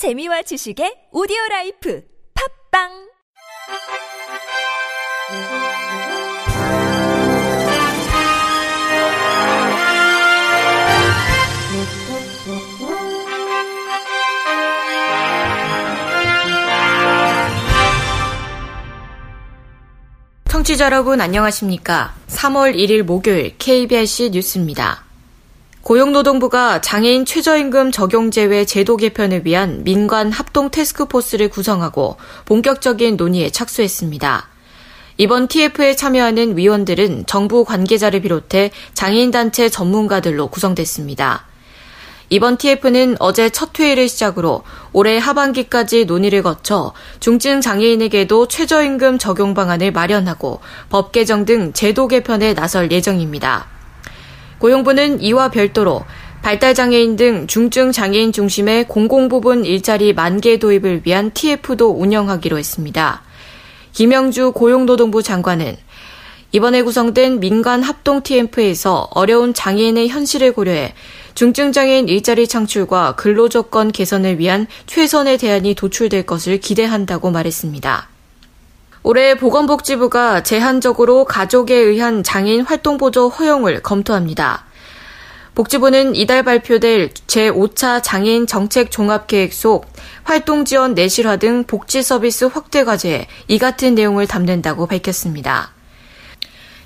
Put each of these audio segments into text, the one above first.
재미와 지식의 오디오 라이프 팝빵 청취자 여러분 안녕하십니까? 3월 1일 목요일 KBRC 뉴스입니다. 고용노동부가 장애인 최저임금 적용 제외 제도 개편을 위한 민관 합동 테스크포스를 구성하고 본격적인 논의에 착수했습니다. 이번 TF에 참여하는 위원들은 정부 관계자를 비롯해 장애인단체 전문가들로 구성됐습니다. 이번 TF는 어제 첫 회의를 시작으로 올해 하반기까지 논의를 거쳐 중증 장애인에게도 최저임금 적용 방안을 마련하고 법 개정 등 제도 개편에 나설 예정입니다. 고용부는 이와 별도로 발달장애인 등 중증 장애인 중심의 공공부분 일자리 만개 도입을 위한 TF도 운영하기로 했습니다. 김영주 고용노동부 장관은 이번에 구성된 민간 합동 TF에서 어려운 장애인의 현실을 고려해 중증장애인 일자리 창출과 근로조건 개선을 위한 최선의 대안이 도출될 것을 기대한다고 말했습니다. 올해 보건복지부가 제한적으로 가족에 의한 장애인 활동보조 허용을 검토합니다. 복지부는 이달 발표될 제5차 장애인 정책 종합계획 속 활동 지원 내실화 등 복지 서비스 확대 과제에 이 같은 내용을 담는다고 밝혔습니다.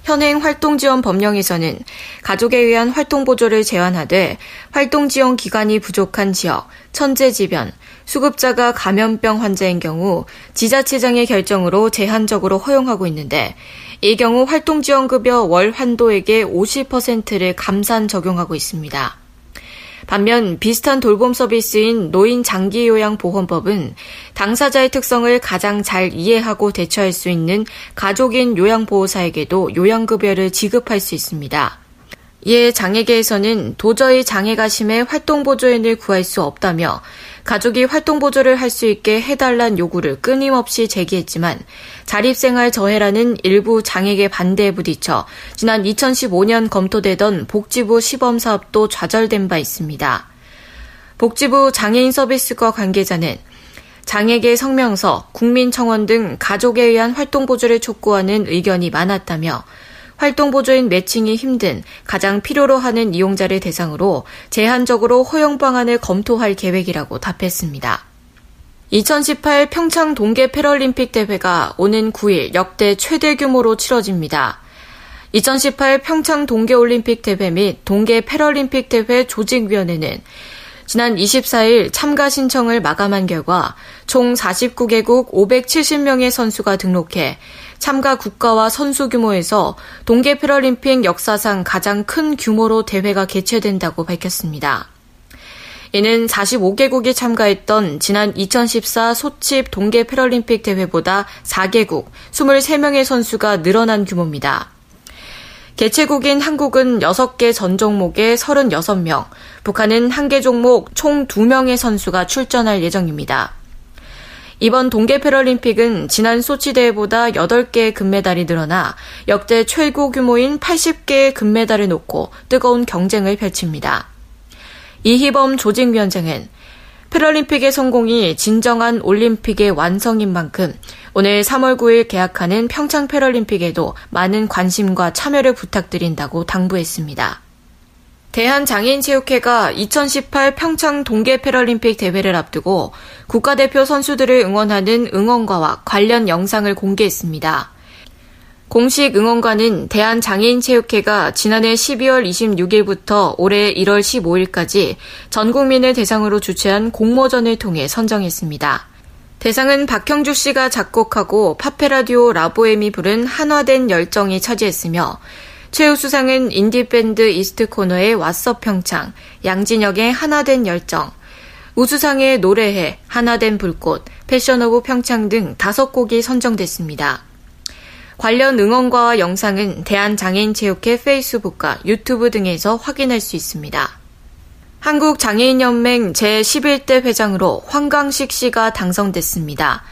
현행 활동지원 법령에서는 가족에 의한 활동보조를 제한하되 활동지원 기간이 부족한 지역, 천재지변, 수급자가 감염병 환자인 경우 지자체장의 결정으로 제한적으로 허용하고 있는데 이 경우 활동지원급여 월 한도액의 50%를 감산 적용하고 있습니다. 반면 비슷한 돌봄 서비스인 노인 장기 요양 보험법은 당사자의 특성을 가장 잘 이해하고 대처할 수 있는 가족인 요양 보호사에게도 요양 급여를 지급할 수 있습니다. 이에 장애계에서는 도저히 장애가 심해 활동보조인을 구할 수 없다며 가족이 활동보조를 할 수 있게 해달란 요구를 끊임없이 제기했지만 자립생활 저해라는 일부 장애계 반대에 부딪혀 지난 2015년 검토되던 복지부 시범사업도 좌절된 바 있습니다. 복지부 장애인 서비스과 관계자는 장애계 성명서, 국민청원 등 가족에 의한 활동보조를 촉구하는 의견이 많았다며 활동 보조인 매칭이 힘든 가장 필요로 하는 이용자를 대상으로 제한적으로 허용 방안을 검토할 계획이라고 답했습니다. 2018 평창 동계 패럴림픽 대회가 오는 9일 역대 최대 규모로 치러집니다. 2018 평창 동계올림픽 대회 및 동계 패럴림픽 대회 조직위원회는 지난 24일 참가 신청을 마감한 결과 총 49개국 570명의 선수가 등록해 참가 국가와 선수 규모에서 동계 패럴림픽 역사상 가장 큰 규모로 대회가 개최된다고 밝혔습니다. 이는 45개국이 참가했던 지난 2014 소치 동계 패럴림픽 대회보다 4개국 23명의 선수가 늘어난 규모입니다. 개최국인 한국은 6개 전 종목에 36명, 북한은 한개 종목 총 2명의 선수가 출전할 예정입니다. 이번 동계 패럴림픽은 지난 소치 대회보다 8개의 금메달이 늘어나 역대 최고 규모인 80개의 금메달을 놓고 뜨거운 경쟁을 펼칩니다. 이희범 조직위원장은 패럴림픽의 성공이 진정한 올림픽의 완성인 만큼 오늘 3월 9일 개학하는 평창 패럴림픽에도 많은 관심과 참여를 부탁드린다고 당부했습니다. 대한장애인체육회가 2018 평창 동계 패럴림픽 대회를 앞두고 국가대표 선수들을 응원하는 응원가와 관련 영상을 공개했습니다. 공식 응원가는 대한장애인체육회가 지난해 12월 26일부터 올해 1월 15일까지 전 국민을 대상으로 주최한 공모전을 통해 선정했습니다. 대상은 박형주 씨가 작곡하고 팝페라 듀오 라보엠이 부른 하나된 열정이 차지했으며 최우수상은 인디밴드 이스트 코너의 What's up 평창, 양진혁의 하나된 열정, 우수상에 노래해, 하나된 불꽃, Passion of 평창 등 다섯 곡이 선정됐습니다. 관련 응원가와 영상은 대한장애인체육회 페이스북과 유튜브 등에서 확인할 수 있습니다. 한국장애인연맹 제11대 회장으로 황광식 씨가 당선됐습니다.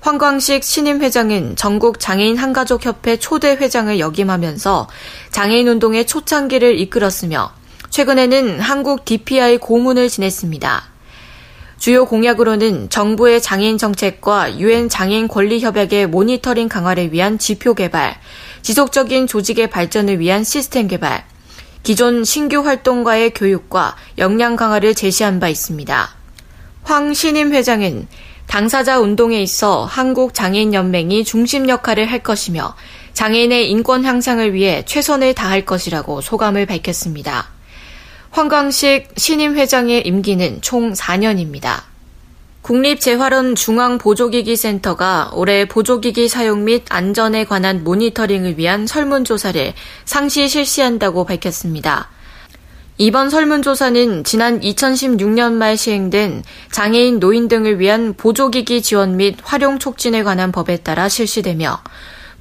황광식 신임 회장은 전국 장애인 한가족협회 초대 회장을 역임하면서 장애인 운동의 초창기를 이끌었으며 최근에는 한국 DPI 고문을 지냈습니다. 주요 공약으로는 정부의 장애인 정책과 유엔 장애인 권리 협약의 모니터링 강화를 위한 지표 개발, 지속적인 조직의 발전을 위한 시스템 개발, 기존 신규 활동가의 교육과 역량 강화를 제시한 바 있습니다. 황 신임 회장은 당사자 운동에 있어 한국 장애인 연맹이 중심 역할을 할 것이며 장애인의 인권 향상을 위해 최선을 다할 것이라고 소감을 밝혔습니다. 황광식 신임 회장의 임기는 총 4년입니다. 국립재활원 중앙보조기기 센터가 올해 보조기기 사용 및 안전에 관한 모니터링을 위한 설문조사를 상시 실시한다고 밝혔습니다. 이번 설문조사는 지난 2016년 말 시행된 장애인 노인 등을 위한 보조기기 지원 및 활용 촉진에 관한 법에 따라 실시되며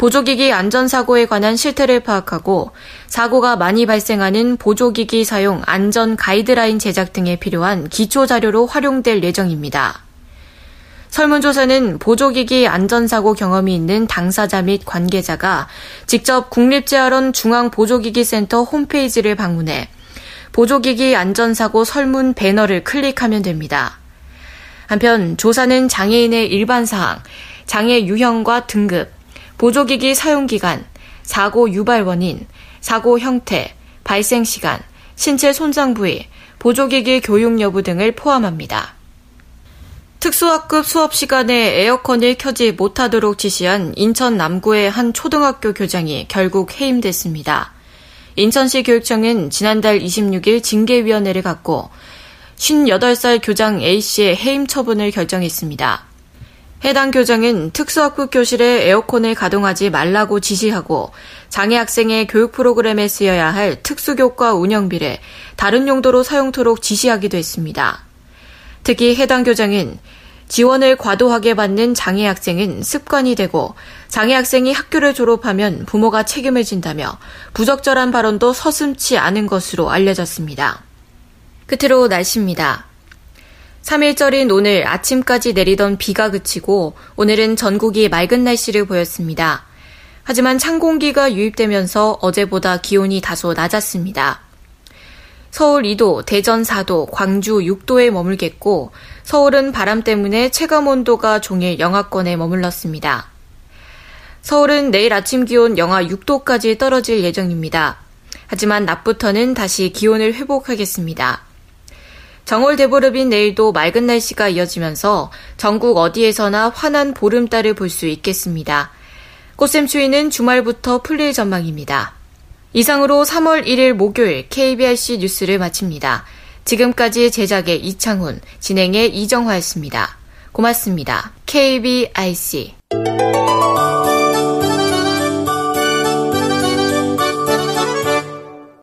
보조기기 안전사고에 관한 실태를 파악하고 사고가 많이 발생하는 보조기기 사용 안전 가이드라인 제작 등에 필요한 기초 자료로 활용될 예정입니다. 설문조사는 보조기기 안전사고 경험이 있는 당사자 및 관계자가 직접 국립재활원 중앙보조기기센터 홈페이지를 방문해 보조기기 안전사고 설문 배너를 클릭하면 됩니다. 한편 조사는 장애인의 일반 사항, 장애 유형과 등급, 보조기기 사용 기간, 사고 유발 원인, 사고 형태, 발생 시간, 신체 손상 부위, 보조기기 교육 여부 등을 포함합니다. 특수학급 수업 시간에 에어컨을 켜지 못하도록 지시한 인천 남구의 한 초등학교 교장이 결국 해임됐습니다. 인천시 교육청은 지난달 26일 징계위원회를 갖고 58살 교장 A씨의 해임 처분을 결정했습니다. 해당 교장은 특수학급 교실에 에어컨을 가동하지 말라고 지시하고 장애 학생의 교육 프로그램에 쓰여야 할 특수교과 운영비를 다른 용도로 사용토록 지시하기도 했습니다. 특히 해당 교장은 지원을 과도하게 받는 장애 학생은 습관이 되고 장애 학생이 학교를 졸업하면 부모가 책임을 진다며 부적절한 발언도 서슴치 않은 것으로 알려졌습니다. 끝으로 날씨입니다. 3일절인 오늘 아침까지 내리던 비가 그치고 오늘은 전국이 맑은 날씨를 보였습니다. 하지만 찬 공기가 유입되면서 어제보다 기온이 다소 낮았습니다. 서울 2도, 대전 4도, 광주 6도에 머물겠고 서울은 바람 때문에 체감 온도가 종일 영하권에 머물렀습니다. 서울은 내일 아침 기온 영하 6도까지 떨어질 예정입니다. 하지만 낮부터는 다시 기온을 회복하겠습니다. 정월 대보름인 내일도 맑은 날씨가 이어지면서 전국 어디에서나 환한 보름달을 볼 수 있겠습니다. 꽃샘추위는 주말부터 풀릴 전망입니다. 이상으로 3월 1일 목요일 KBRC 뉴스를 마칩니다. 지금까지 제작의 이창훈, 진행의 이정화였습니다. 고맙습니다. KBIC